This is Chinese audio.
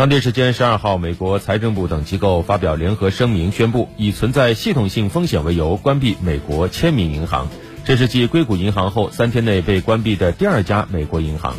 当地时间十二号美国财政部等机构发表联合声明宣布以存在系统性风险为由关闭美国签名银行。这是继硅谷银行后三天内被关闭的第二家美国银行。